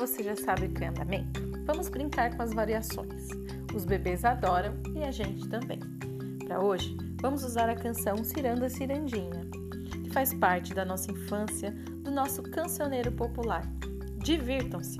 você já sabe o que é andamento? Vamos brincar com as variações. Os bebês adoram e a gente também. Para hoje, vamos usar a canção Ciranda Cirandinha, que faz parte da nossa infância, do nosso cancioneiro popular. Divirtam-se!